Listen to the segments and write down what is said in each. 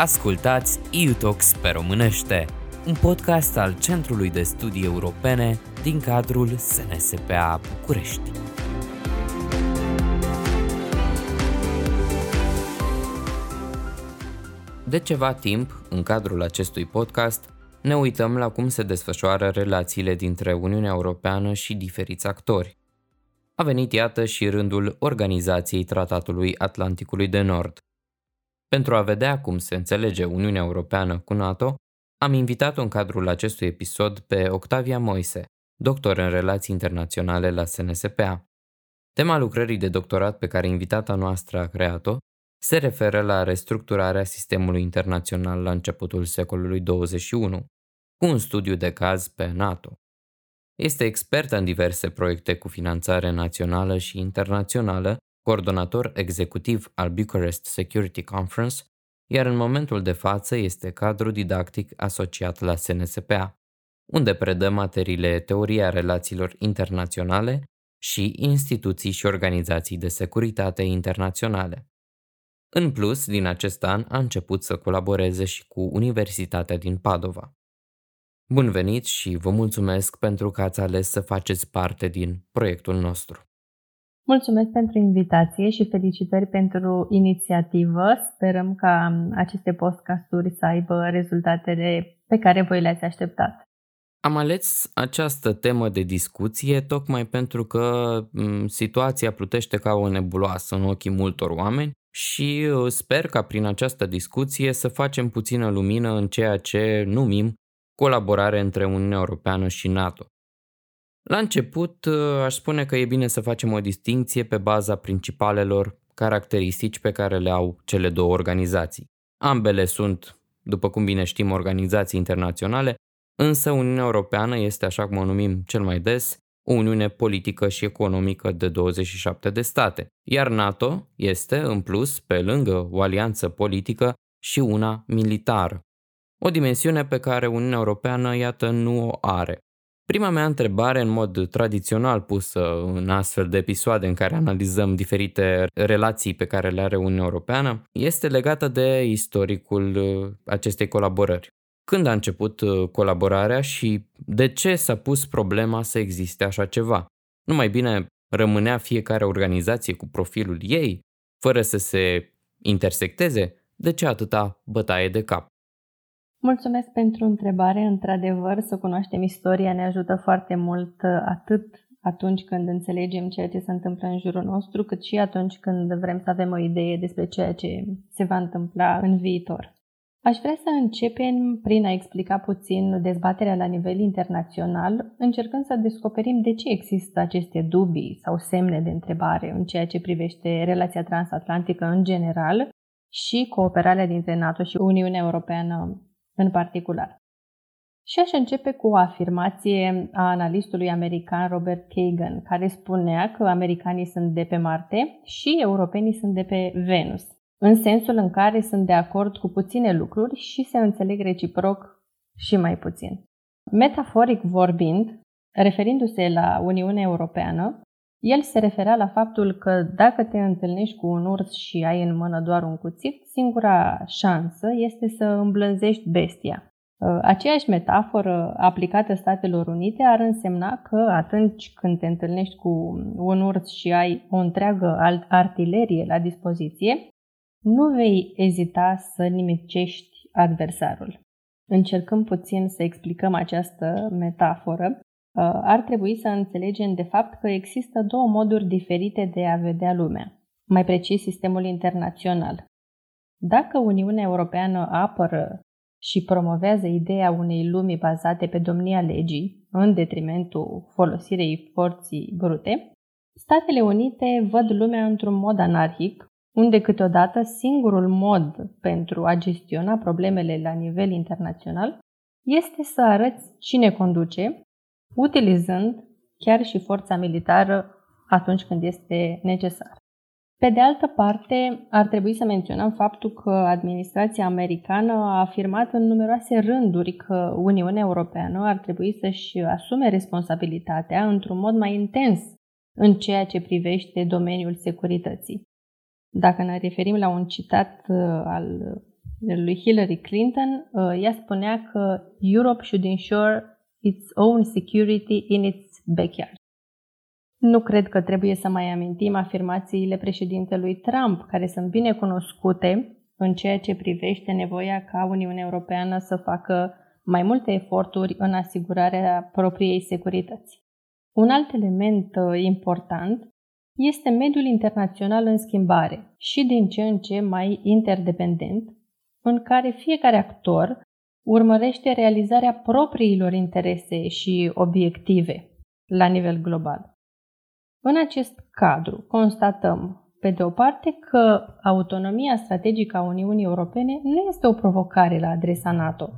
Ascultați EU-Talks pe românește, un podcast al Centrului de Studii Europene din cadrul SNSPA București. De ceva timp, în cadrul acestui podcast, ne uităm la cum se desfășoară relațiile dintre Uniunea Europeană și diferiți actori. A venit iată și rândul Organizației Tratatului Atlanticului de Nord. Pentru a vedea cum se înțelege Uniunea Europeană cu NATO, am invitat în cadrul acestui episod pe Octavia Moise, doctor în relații internaționale la SNSPA. Tema lucrării de doctorat pe care invitata noastră a creat-o se referă la restructurarea sistemului internațional la începutul secolului 21, cu un studiu de caz pe NATO. Este expertă în diverse proiecte cu finanțare națională și internațională, coordonator executiv al Bucharest Security Conference, iar în momentul de față este cadru didactic asociat la SNSPA, unde predă materiile Teoria relațiilor internaționale și instituții și organizații de securitate internaționale. În plus, din acest an a început să colaboreze și cu Universitatea din Padova. Bun venit și vă mulțumesc pentru că ați ales să faceți parte din proiectul nostru. Mulțumesc pentru invitație și felicitări pentru inițiativă. Sperăm ca aceste podcasturi să aibă rezultatele pe care voi le-ați așteptat. Am ales această temă de discuție tocmai pentru că situația plutește ca o nebuloasă în ochii multor oameni și uh, sper ca prin această discuție să facem puțină lumină în ceea ce numim colaborare între Uniunea Europeană și NATO. La început, uh, aș spune că e bine să facem o distinție pe baza principalelor caracteristici pe care le au cele două organizații. Ambele sunt, după cum bine știm, organizații internaționale, însă Uniunea Europeană este, așa cum o numim cel mai des, o uniune politică și economică de 27 de state, iar NATO este, în plus, pe lângă o alianță politică, și una militară. O dimensiune pe care Uniunea Europeană, iată, nu o are. Prima mea întrebare, în mod tradițional pusă în astfel de episoade în care analizăm diferite relații pe care le are Uniunea Europeană, este legată de istoricul uh, acestei colaborări. Când a început uh, colaborarea și de ce s-a pus problema să existe așa ceva? Nu mai bine rămânea fiecare organizație cu profilul ei, fără să se intersecteze? De ce atâta bătaie de cap? Mulțumesc pentru întrebare. Într-adevăr, să cunoaștem istoria ne ajută foarte mult uh, atât atunci când înțelegem ceea ce se întâmplă în jurul nostru, cât și atunci când vrem să avem o idee despre ceea ce se va întâmpla în viitor. Aș vrea să începem prin a explica puțin dezbaterea la nivel internațional, încercând să descoperim de ce există aceste dubii sau semne de întrebare în ceea ce privește relația transatlantică în general și cooperarea dintre NATO și Uniunea Europeană în particular. Și aș începe cu o afirmație a analistului american Robert Kagan, care spunea că americanii sunt de pe Marte și europenii sunt de pe Venus, în sensul în care sunt de acord cu puține lucruri și se înțeleg reciproc și mai puțin. Metaforic vorbind, referindu-se la Uniunea Europeană, el se referea la faptul că dacă te întâlnești cu un urs și ai în mână doar un cuțit, singura șansă este să îmblânzești bestia. Uh, aceeași metaforă aplicată Statelor Unite ar însemna că atunci când te întâlnești cu un urs și ai o întreagă artilerie la dispoziție, nu vei ezita să nimicești adversarul. Încercăm puțin să explicăm această metaforă. Uh, ar trebui să înțelegem de fapt că există două moduri diferite de a vedea lumea, mai precis sistemul internațional. Dacă Uniunea Europeană apără și promovează ideea unei lumi bazate pe domnia legii, în detrimentul folosirei forții brute, Statele Unite văd lumea într-un mod anarhic, unde câteodată singurul mod pentru a gestiona problemele la nivel internațional este să arăți cine conduce utilizând chiar și forța militară atunci când este necesar. Pe de altă parte, ar trebui să menționăm faptul că administrația americană a afirmat în numeroase rânduri că Uniunea Europeană ar trebui să-și asume responsabilitatea într-un mod mai intens în ceea ce privește domeniul securității. Dacă ne referim la un citat uh, al lui Hillary Clinton, uh, ea spunea că Europe should ensure its own security in its backyard. Nu cred că trebuie să mai amintim afirmațiile președintelui Trump, care sunt bine cunoscute în ceea ce privește nevoia ca Uniunea Europeană să facă mai multe eforturi în asigurarea propriei securități. Un alt element uh, important este mediul internațional în schimbare și din ce în ce mai interdependent, în care fiecare actor urmărește realizarea propriilor interese și obiective la nivel global. În acest cadru constatăm, pe de o parte, că autonomia strategică a Uniunii Europene nu este o provocare la adresa NATO.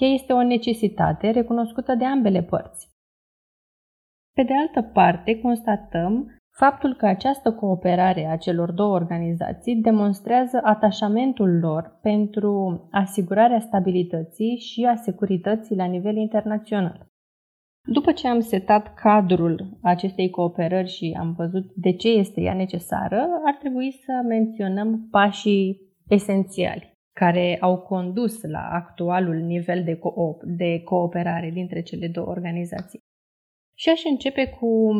Ea este o necesitate recunoscută de ambele părți. Pe de altă parte, constatăm faptul că această cooperare a celor două organizații demonstrează atașamentul lor pentru asigurarea stabilității și a securității la nivel internațional. După ce am setat cadrul acestei cooperări și am văzut de ce este ea necesară, ar trebui să menționăm pașii esențiali care au condus la actualul nivel de, co- de cooperare dintre cele două organizații. Și aș începe cu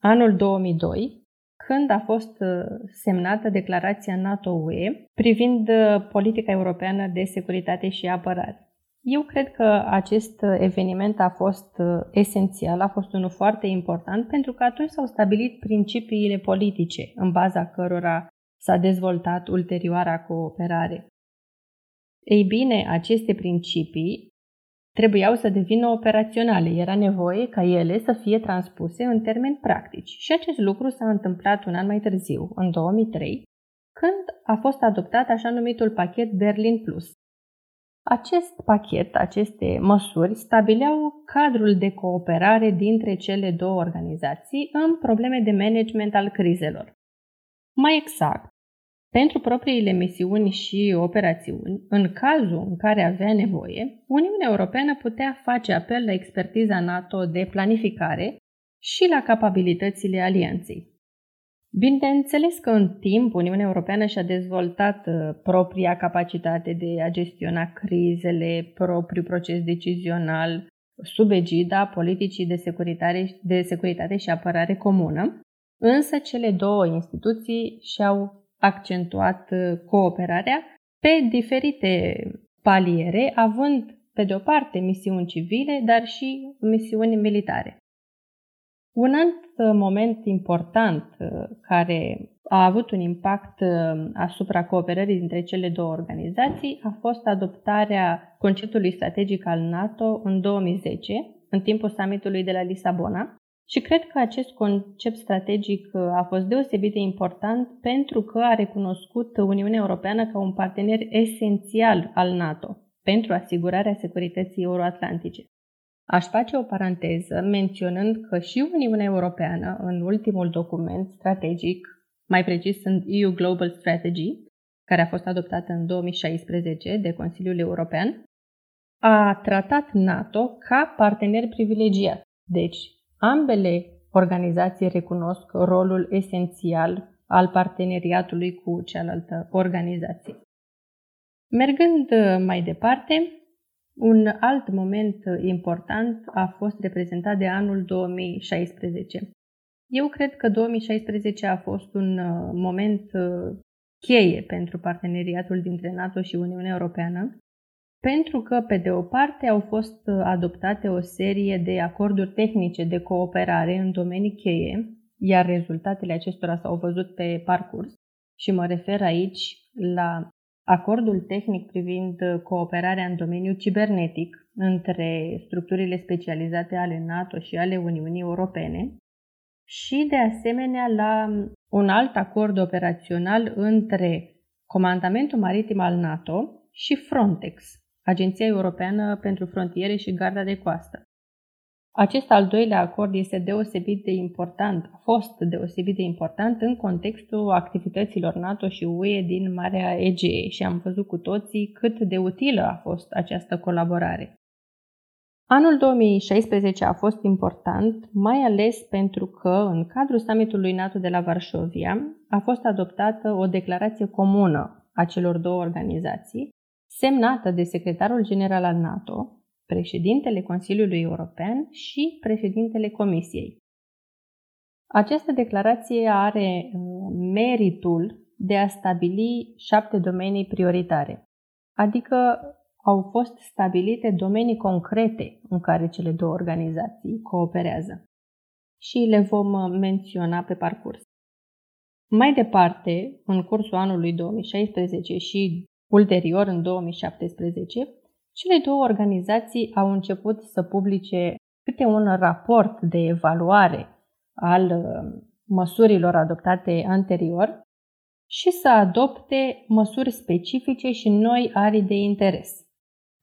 anul 2002, când a fost uh, semnată declarația NATO-UE privind uh, politica europeană de securitate și apărare. Eu cred că acest eveniment a fost uh, esențial, a fost unul foarte important, pentru că atunci s-au stabilit principiile politice în baza cărora s-a dezvoltat ulterioara cooperare. Ei bine, aceste principii trebuiau să devină operaționale, era nevoie ca ele să fie transpuse în termeni practici. Și acest lucru s-a întâmplat un an mai târziu, în 2003, când a fost adoptat așa numitul pachet Berlin Plus, acest pachet, aceste măsuri, stabileau cadrul de cooperare dintre cele două organizații în probleme de management al crizelor. Mai exact, pentru propriile misiuni și operațiuni, în cazul în care avea nevoie, Uniunea Europeană putea face apel la expertiza NATO de planificare și la capabilitățile alianței. Bineînțeles că în timp Uniunea Europeană și-a dezvoltat uh, propria capacitate de a gestiona crizele, propriul proces decizional, sub egida politicii de securitate, de securitate și apărare comună, însă cele două instituții și-au accentuat uh, cooperarea pe diferite paliere, având pe de o parte misiuni civile, dar și misiuni militare. Un alt uh, moment important uh, care a avut un impact uh, asupra cooperării dintre cele două organizații a fost adoptarea conceptului strategic al NATO în 2010, în timpul summitului de la Lisabona. Și cred că acest concept strategic a fost deosebit de important pentru că a recunoscut Uniunea Europeană ca un partener esențial al NATO pentru asigurarea securității euroatlantice. Aș face o paranteză menționând că și Uniunea Europeană, în ultimul document strategic, mai precis în EU Global Strategy, care a fost adoptată în 2016 de Consiliul European, a tratat NATO ca partener privilegiat. Deci, ambele organizații recunosc rolul esențial al parteneriatului cu cealaltă organizație. Mergând mai departe, un alt moment important a fost reprezentat de anul 2016. Eu cred că 2016 a fost un uh, moment uh, cheie pentru parteneriatul dintre NATO și Uniunea Europeană, pentru că, pe de o parte, au fost uh, adoptate o serie de acorduri tehnice de cooperare în domenii cheie, iar rezultatele acestora s-au văzut pe parcurs, și mă refer aici la acordul tehnic privind uh, cooperarea în domeniul cibernetic între structurile specializate ale NATO și ale Uniunii Europene și, de asemenea, la un alt acord operațional între Comandamentul Maritim al NATO și Frontex, Agenția Europeană pentru Frontiere și Garda de Coastă. Acest al doilea acord este deosebit de important, a fost deosebit de important în contextul activităților NATO și UE din Marea Egee și am văzut cu toții cât de utilă a fost această colaborare. Anul 2016 a fost important, mai ales pentru că în cadrul summitului NATO de la Varșovia a fost adoptată o declarație comună a celor două organizații, semnată de secretarul general al NATO, președintele Consiliului European și președintele Comisiei. Această declarație are uh, meritul de a stabili șapte domenii prioritare, adică au fost stabilite domenii concrete în care cele două organizații cooperează și le vom uh, menționa pe parcurs. Mai departe, în cursul anului 2016 și ulterior în 2017, cele două organizații au început să publice câte un raport de evaluare al uh, măsurilor adoptate anterior și să adopte măsuri specifice și noi arii de interes.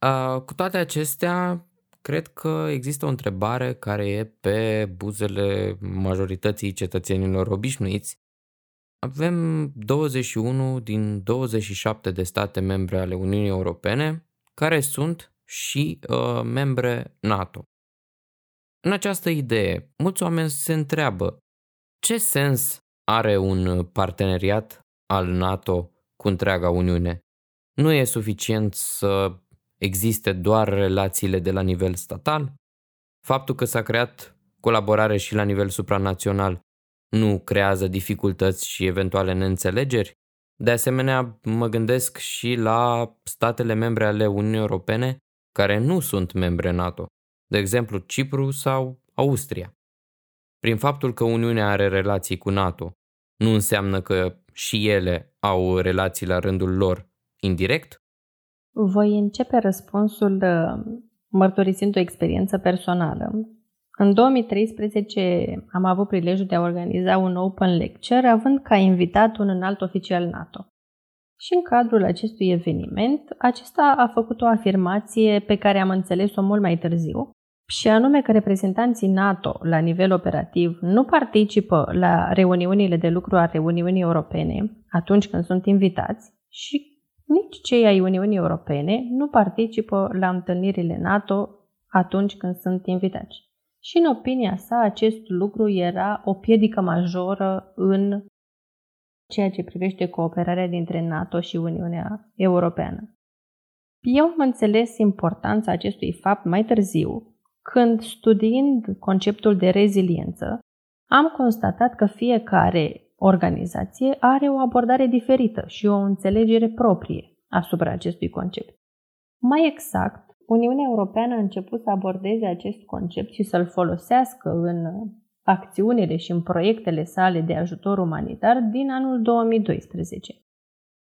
Uh, cu toate acestea, cred că există o întrebare care e pe buzele majorității cetățenilor obișnuiți. Avem 21 din 27 de state membre ale Uniunii Europene care sunt și uh, membre NATO. În această idee, mulți oameni se întreabă ce sens are un parteneriat al NATO cu întreaga Uniune? Nu e suficient să existe doar relațiile de la nivel statal? Faptul că s-a creat colaborare și la nivel supranațional nu creează dificultăți și eventuale neînțelegeri? De asemenea, mă gândesc și la statele membre ale Uniunii Europene care nu sunt membre NATO, de exemplu Cipru sau Austria. Prin faptul că Uniunea are relații cu NATO, nu înseamnă că și ele au relații la rândul lor indirect? Voi începe răspunsul uh, mărturisind o experiență personală. În 2013 am avut prilejul de a organiza un open lecture având ca invitat un înalt oficial NATO. Și în cadrul acestui eveniment, acesta a făcut o afirmație pe care am înțeles-o mult mai târziu, și anume că reprezentanții NATO la nivel operativ nu participă la reuniunile de lucru a reuniunii europene atunci când sunt invitați și nici cei ai Uniunii Europene nu participă la întâlnirile NATO atunci când sunt invitați. Și în opinia sa, acest lucru era o piedică majoră în ceea ce privește cooperarea dintre NATO și Uniunea Europeană. Eu am înțeles importanța acestui fapt mai târziu, când studiind conceptul de reziliență, am constatat că fiecare organizație are o abordare diferită și o înțelegere proprie asupra acestui concept. Mai exact, Uniunea Europeană a început să abordeze acest concept și să-l folosească în acțiunile și în proiectele sale de ajutor umanitar din anul 2012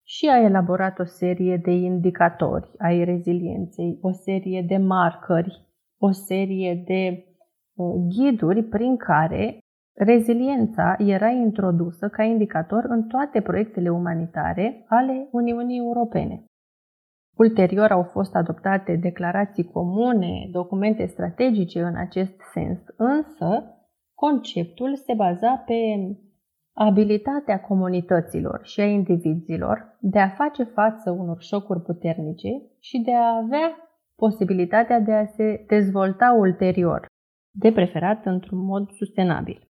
și a elaborat o serie de indicatori ai rezilienței, o serie de marcări o serie de uh, ghiduri prin care reziliența era introdusă ca indicator în toate proiectele umanitare ale Uniunii Europene. Ulterior au fost adoptate declarații comune, documente strategice în acest sens, însă conceptul se baza pe abilitatea comunităților și a indivizilor de a face față unor șocuri puternice și de a avea posibilitatea de a se dezvolta ulterior, de preferat într-un mod sustenabil.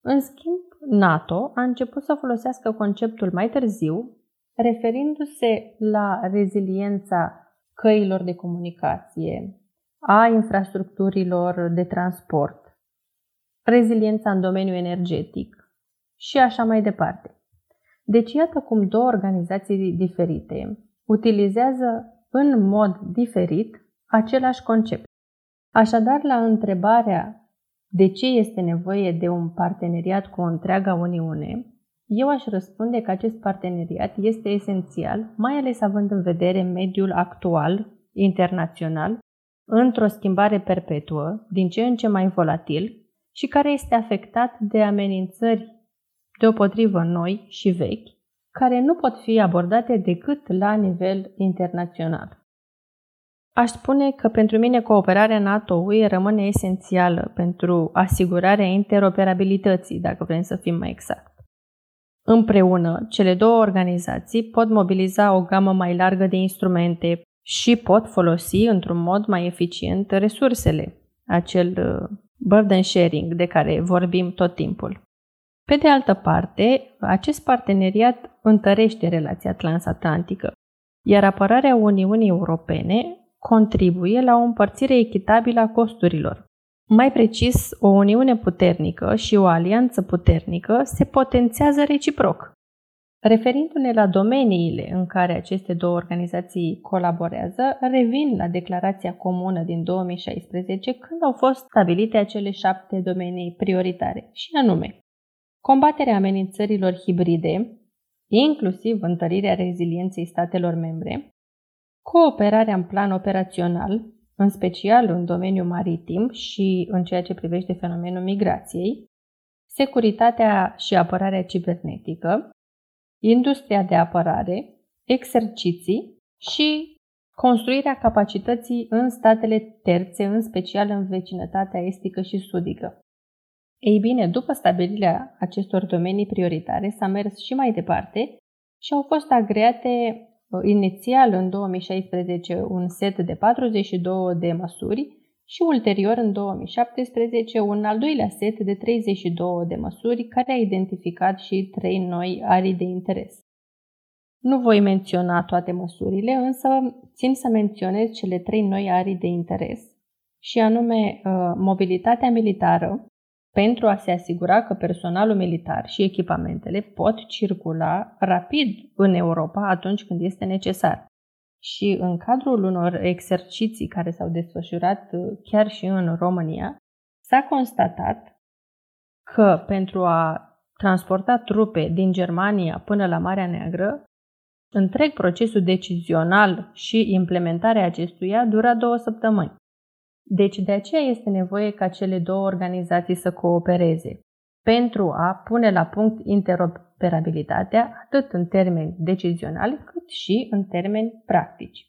În schimb, NATO a început să folosească conceptul mai târziu, referindu-se la reziliența căilor de comunicație, a infrastructurilor de transport, reziliența în domeniul energetic și așa mai departe. Deci iată cum două organizații diferite utilizează în mod diferit același concept. Așadar, la întrebarea de ce este nevoie de un parteneriat cu o întreaga Uniune, eu aș răspunde că acest parteneriat este esențial, mai ales având în vedere mediul actual, internațional, într-o schimbare perpetuă, din ce în ce mai volatil și care este afectat de amenințări deopotrivă noi și vechi, care nu pot fi abordate decât la nivel internațional. Aș spune că pentru mine cooperarea NATO-UE rămâne esențială pentru asigurarea interoperabilității, dacă vrem să fim mai exact. Împreună, cele două organizații pot mobiliza o gamă mai largă de instrumente și pot folosi într-un mod mai eficient resursele, acel uh, burden sharing de care vorbim tot timpul. Pe de altă parte, acest parteneriat întărește relația transatlantică, iar apărarea Uniunii Europene contribuie la o împărțire echitabilă a costurilor. Mai precis, o Uniune puternică și o alianță puternică se potențează reciproc. Referindu-ne la domeniile în care aceste două organizații colaborează, revin la declarația comună din 2016 când au fost stabilite acele șapte domenii prioritare, și anume combaterea amenințărilor hibride, inclusiv întărirea rezilienței statelor membre, cooperarea în plan operațional, în special în domeniul maritim și în ceea ce privește fenomenul migrației, securitatea și apărarea cibernetică, industria de apărare, exerciții și construirea capacității în statele terțe, în special în vecinătatea estică și sudică. Ei bine, după stabilirea acestor domenii prioritare, s-a mers și mai departe și au fost agreate uh, inițial în 2016 un set de 42 de măsuri și ulterior în 2017 un al doilea set de 32 de măsuri care a identificat și trei noi arii de interes. Nu voi menționa toate măsurile, însă țin să menționez cele trei noi arii de interes, și anume uh, mobilitatea militară, pentru a se asigura că personalul militar și echipamentele pot circula rapid în Europa atunci când este necesar și în cadrul unor exerciții care s-au desfășurat uh, chiar și în România, s-a constatat că pentru a transporta trupe din Germania până la Marea Neagră, întreg procesul decizional și implementarea acestuia dura două săptămâni. Deci de aceea este nevoie ca cele două organizații să coopereze pentru a pune la punct interoperabilitatea atât în termeni decizionali cât și în termeni practici.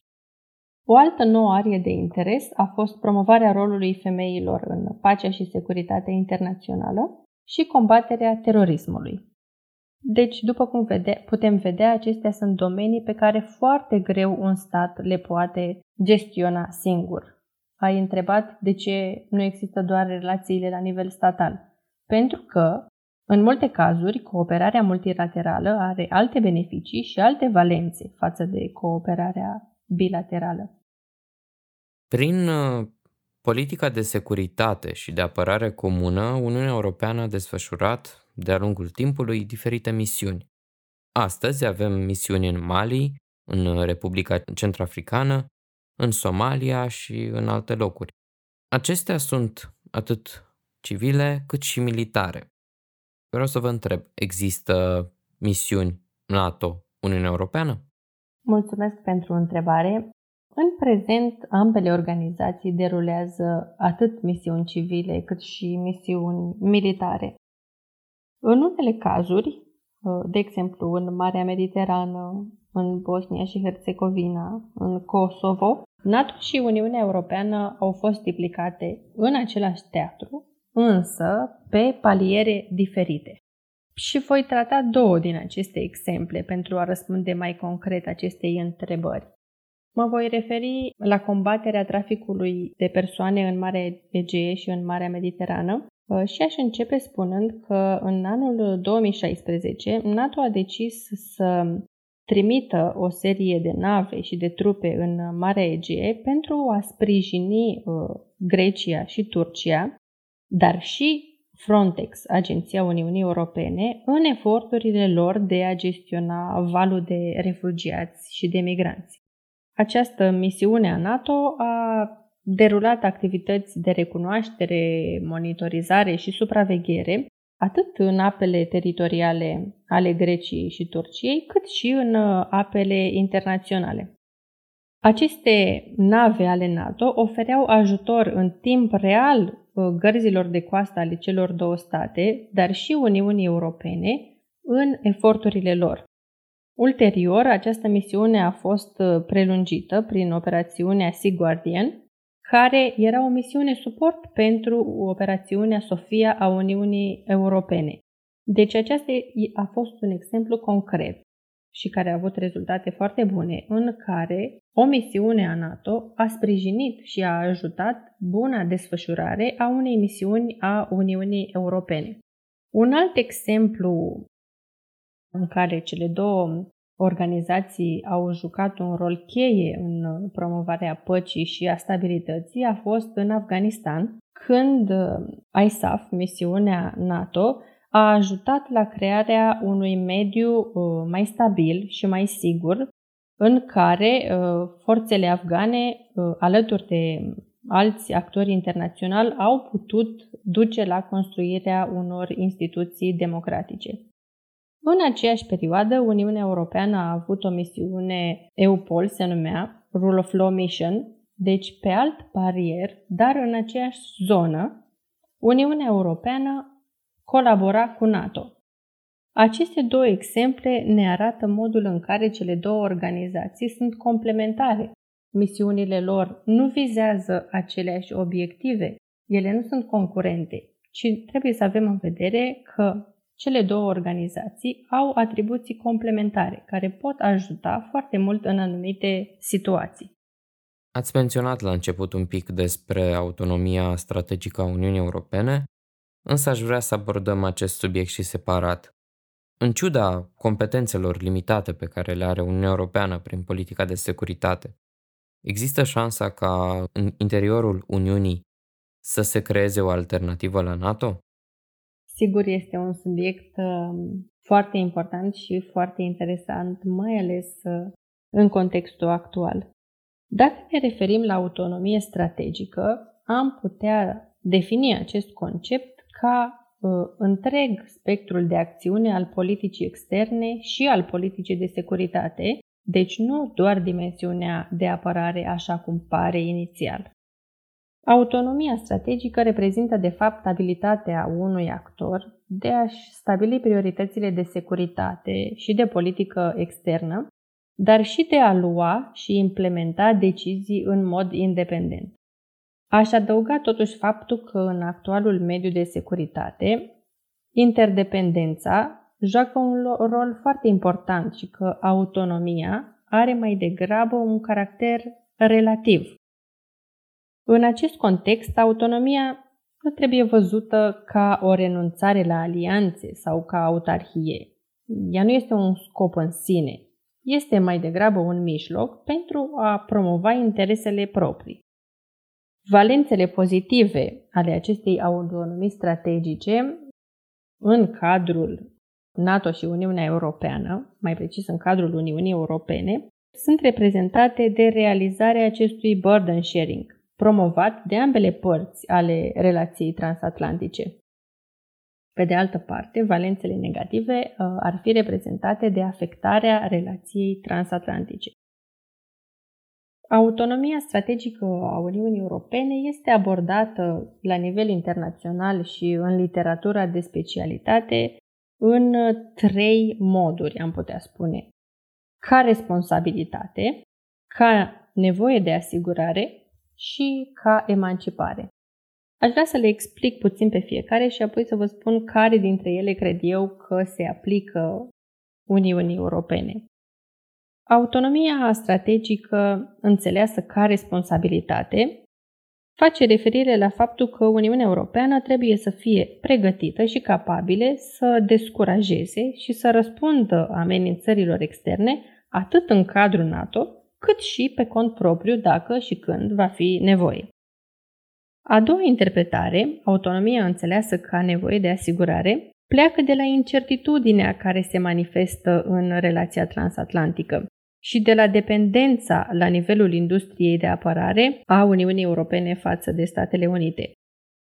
O altă nouă arie de interes a fost promovarea rolului femeilor în pacea și securitatea internațională și combaterea terorismului. Deci, după cum vede, putem vedea, acestea sunt domenii pe care foarte greu un stat le poate gestiona singur. Ai întrebat de ce nu există doar relațiile la nivel statal. Pentru că, în multe cazuri, cooperarea multilaterală are alte beneficii și alte valențe față de cooperarea bilaterală. Prin uh, politica de securitate și de apărare comună, Uniunea Europeană a desfășurat de-a lungul timpului diferite misiuni. Astăzi avem misiuni în Mali, în Republica Centrafricană, în Somalia și în alte locuri. Acestea sunt atât civile cât și militare. Vreau să vă întreb, există misiuni NATO, Uniunea Europeană? Mulțumesc pentru întrebare. În prezent, ambele organizații derulează atât misiuni civile cât și misiuni militare. În unele cazuri, de exemplu în Marea Mediterană, în Bosnia și Herțegovina, în Kosovo, NATO și Uniunea Europeană au fost implicate în același teatru însă pe paliere diferite. Și voi trata două din aceste exemple pentru a răspunde mai concret acestei întrebări. Mă voi referi la combaterea traficului de persoane în Marea Egee și în Marea Mediterană uh, și aș începe spunând că în anul 2016 NATO a decis să trimită o serie de nave și de trupe în Marea Egee pentru a sprijini uh, Grecia și Turcia dar și Frontex, Agenția Uniunii Europene, în eforturile lor de a gestiona valul de refugiați și de migranți. Această misiune a NATO a derulat activități de recunoaștere, monitorizare și supraveghere, atât în apele teritoriale ale Greciei și Turciei, cât și în apele internaționale. Aceste nave ale NATO ofereau ajutor în timp real Uh, gărzilor de coastă ale celor două state, dar și Uniunii Europene, în eforturile lor. Ulterior, această misiune a fost uh, prelungită prin operațiunea Sea Guardian, care era o misiune suport pentru operațiunea Sofia a Uniunii Europene. Deci aceasta a fost un exemplu concret și care a avut rezultate foarte bune, în care o misiune a NATO a sprijinit și a ajutat buna desfășurare a unei misiuni a Uniunii Europene. Un alt exemplu în care cele două organizații au jucat un rol cheie în promovarea păcii și a stabilității a fost în Afganistan, când ISAF, misiunea NATO, a ajutat la crearea unui mediu uh, mai stabil și mai sigur în care uh, forțele afgane, uh, alături de alți actori internaționali, au putut duce la construirea unor instituții democratice. În aceeași perioadă, Uniunea Europeană a avut o misiune EUPOL, se numea Rule of Law Mission, deci pe alt parier, dar în aceeași zonă, Uniunea Europeană colabora cu NATO. Aceste două exemple ne arată modul în care cele două organizații sunt complementare. Misiunile lor nu vizează aceleași obiective, ele nu sunt concurente, ci trebuie să avem în vedere că cele două organizații au atribuții complementare care pot ajuta foarte mult în anumite situații. Ați menționat la început un pic despre autonomia strategică a Uniunii Europene, însă aș vrea să abordăm acest subiect și separat. În ciuda competențelor limitate pe care le are Uniunea Europeană prin politica de securitate, există șansa ca în interiorul Uniunii să se creeze o alternativă la NATO? Sigur, este un subiect um, foarte important și foarte interesant, mai ales uh, în contextul actual. Dacă ne referim la autonomie strategică, am putea defini acest concept ca uh, întreg spectrul de acțiune al politicii externe și al politicii de securitate, deci nu doar dimensiunea de apărare așa cum pare inițial. Autonomia strategică reprezintă de fapt abilitatea unui actor de a-și stabili prioritățile de securitate și de politică externă, dar și de a lua și implementa decizii în mod independent. Aș adăuga totuși faptul că în actualul mediu de securitate, interdependența joacă un rol foarte important și că autonomia are mai degrabă un caracter relativ. În acest context, autonomia nu trebuie văzută ca o renunțare la alianțe sau ca autarhie. Ea nu este un scop în sine, este mai degrabă un mijloc pentru a promova interesele proprii. Valențele pozitive ale acestei autonomii strategice în cadrul NATO și Uniunea Europeană, mai precis în cadrul Uniunii Europene, sunt reprezentate de realizarea acestui burden sharing, promovat de ambele părți ale relației transatlantice. Pe de altă parte, valențele negative uh, ar fi reprezentate de afectarea relației transatlantice. Autonomia strategică a Uniunii Europene este abordată la nivel internațional și în literatura de specialitate în trei moduri, am putea spune. Ca responsabilitate, ca nevoie de asigurare și ca emancipare. Aș vrea să le explic puțin pe fiecare și apoi să vă spun care dintre ele cred eu că se aplică Uniunii Europene. Autonomia strategică înțeleasă ca responsabilitate face referire la faptul că Uniunea Europeană trebuie să fie pregătită și capabile să descurajeze și să răspundă amenințărilor externe atât în cadrul NATO, cât și pe cont propriu dacă și când va fi nevoie. A doua interpretare, autonomia înțeleasă ca nevoie de asigurare, pleacă de la incertitudinea care se manifestă în relația transatlantică și de la dependența la nivelul industriei de apărare a Uniunii Europene față de Statele Unite.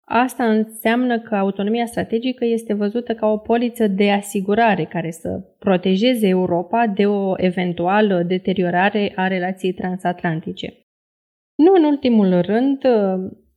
Asta înseamnă că autonomia strategică este văzută ca o poliță de asigurare care să protejeze Europa de o eventuală deteriorare a relației transatlantice. Nu în ultimul rând,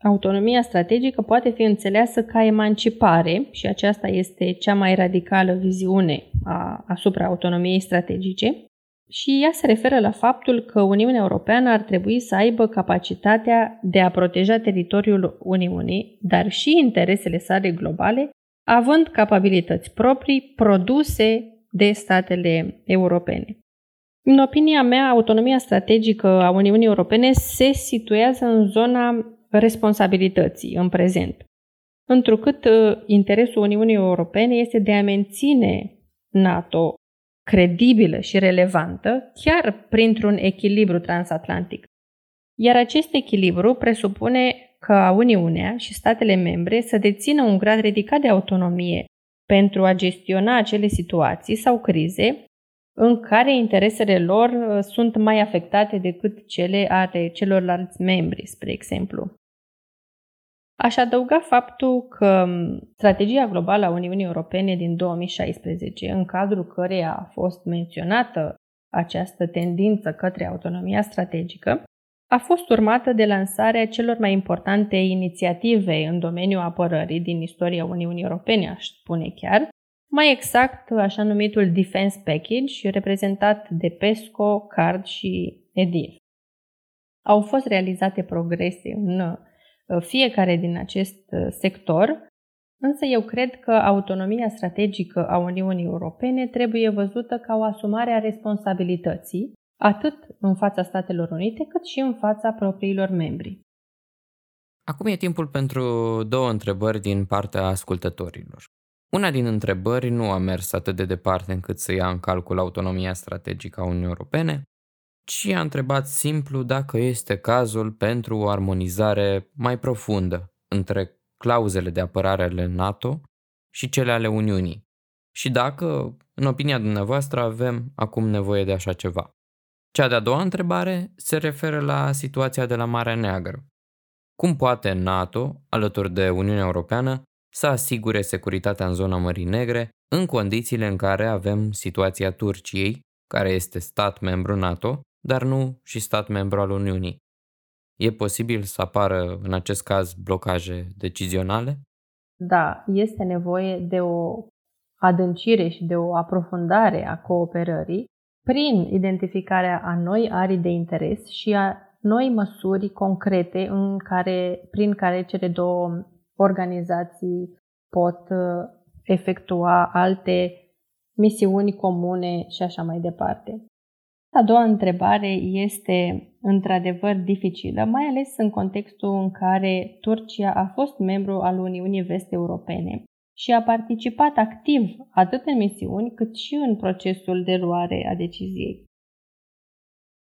autonomia strategică poate fi înțeleasă ca emancipare și aceasta este cea mai radicală viziune a, asupra autonomiei strategice, și ea se referă la faptul că Uniunea Europeană ar trebui să aibă capacitatea de a proteja teritoriul Uniunii, dar și interesele sale globale, având capabilități proprii produse de statele europene. În opinia mea, autonomia strategică a Uniunii Europene se situează în zona responsabilității în prezent. întrucât uh, interesul Uniunii Europene este de a menține NATO credibilă și relevantă, chiar printr-un echilibru transatlantic. Iar acest echilibru presupune ca Uniunea și statele membre să dețină un grad ridicat de autonomie pentru a gestiona acele situații sau crize în care interesele lor uh, sunt mai afectate decât cele ale celorlalți membri, spre exemplu. Aș adăuga faptul că um, strategia globală a Uniunii Europene din 2016, în cadrul căreia a fost menționată această tendință către autonomia strategică, a fost urmată de lansarea celor mai importante inițiative în domeniul apărării din istoria Uniunii Europene, aș spune chiar, mai exact așa numitul Defense Package, reprezentat de PESCO, CARD și EDIF. Au fost realizate progrese în uh, fiecare din acest uh, sector, însă eu cred că autonomia strategică a Uniunii Europene trebuie văzută ca o asumare a responsabilității, atât în fața Statelor Unite, cât și în fața propriilor membri. Acum e timpul pentru două întrebări din partea ascultătorilor. Una din întrebări nu a mers atât de departe încât să ia în calcul autonomia strategică a Uniunii Europene, ci a întrebat simplu dacă este cazul pentru o armonizare mai profundă între clauzele de apărare ale NATO și cele ale Uniunii și dacă, în opinia dumneavoastră, avem acum nevoie de așa ceva. Cea de-a doua întrebare se referă la situația de la Marea Neagră. Cum poate NATO, alături de Uniunea Europeană, să asigure securitatea în zona Mării Negre, în condițiile în care avem situația Turciei, care este stat membru NATO, dar nu și stat membru al Uniunii. E posibil să apară în acest caz blocaje decizionale? Da, este nevoie de o adâncire și de o aprofundare a cooperării prin identificarea a noi arii de interes și a noi măsuri concrete în care, prin care cele două organizații pot uh, efectua alte misiuni comune și așa mai departe. A doua întrebare este într-adevăr dificilă, mai ales în contextul în care Turcia a fost membru al Uniunii Vest-Europene și a participat activ atât în misiuni cât și în procesul de luare a deciziei.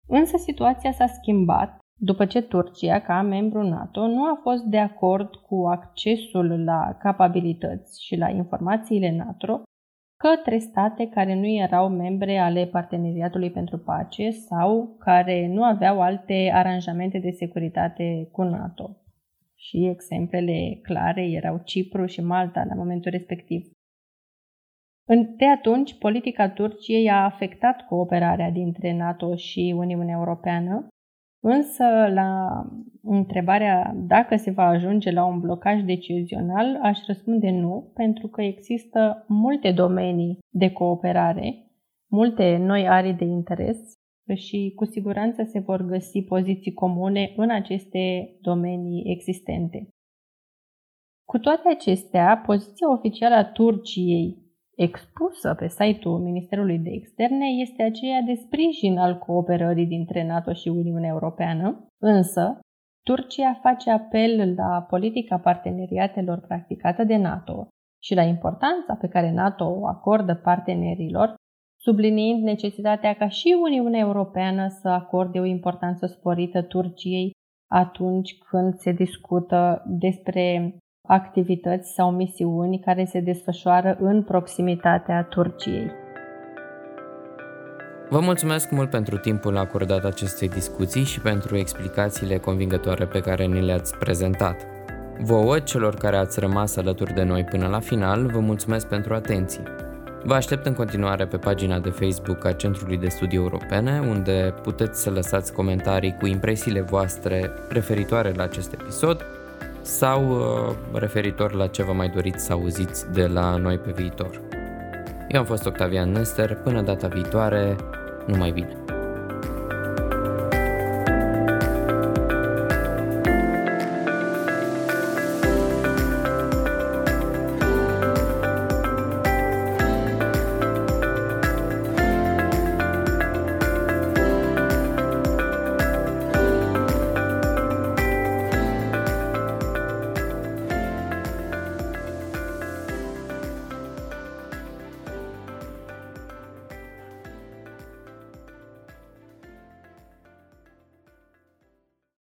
Însă situația s-a schimbat după ce Turcia, ca membru NATO, nu a fost de acord cu accesul la capabilități și la informațiile NATO către state care nu erau membre ale Parteneriatului pentru Pace sau care nu aveau alte aranjamente de securitate cu NATO. Și exemplele clare erau Cipru și Malta la momentul respectiv. De atunci, politica Turciei a afectat cooperarea dintre NATO și Uniunea Europeană Însă, la întrebarea dacă se va ajunge la un blocaj decizional, aș răspunde nu, pentru că există multe domenii de cooperare, multe noi arii de interes și cu siguranță se vor găsi poziții comune în aceste domenii existente. Cu toate acestea, poziția oficială a Turciei expusă pe site-ul Ministerului de Externe este aceea de sprijin al cooperării dintre NATO și Uniunea Europeană, însă Turcia face apel la politica parteneriatelor practicată de NATO și la importanța pe care NATO o acordă partenerilor, subliniind necesitatea ca și Uniunea Europeană să acorde o importanță sporită Turciei atunci când se discută despre activități sau misiuni care se desfășoară în proximitatea Turciei. Vă mulțumesc mult pentru timpul acordat acestei discuții și pentru explicațiile convingătoare pe care ni le-ați prezentat. Vouă, celor care ați rămas alături de noi până la final, vă mulțumesc pentru atenție. Vă aștept în continuare pe pagina de Facebook a Centrului de Studii Europene, unde puteți să lăsați comentarii cu impresiile voastre referitoare la acest episod sau uh, referitor la ce vă mai doriți să auziți de la noi pe viitor. Eu am fost Octavian Nester, până data viitoare, numai bine!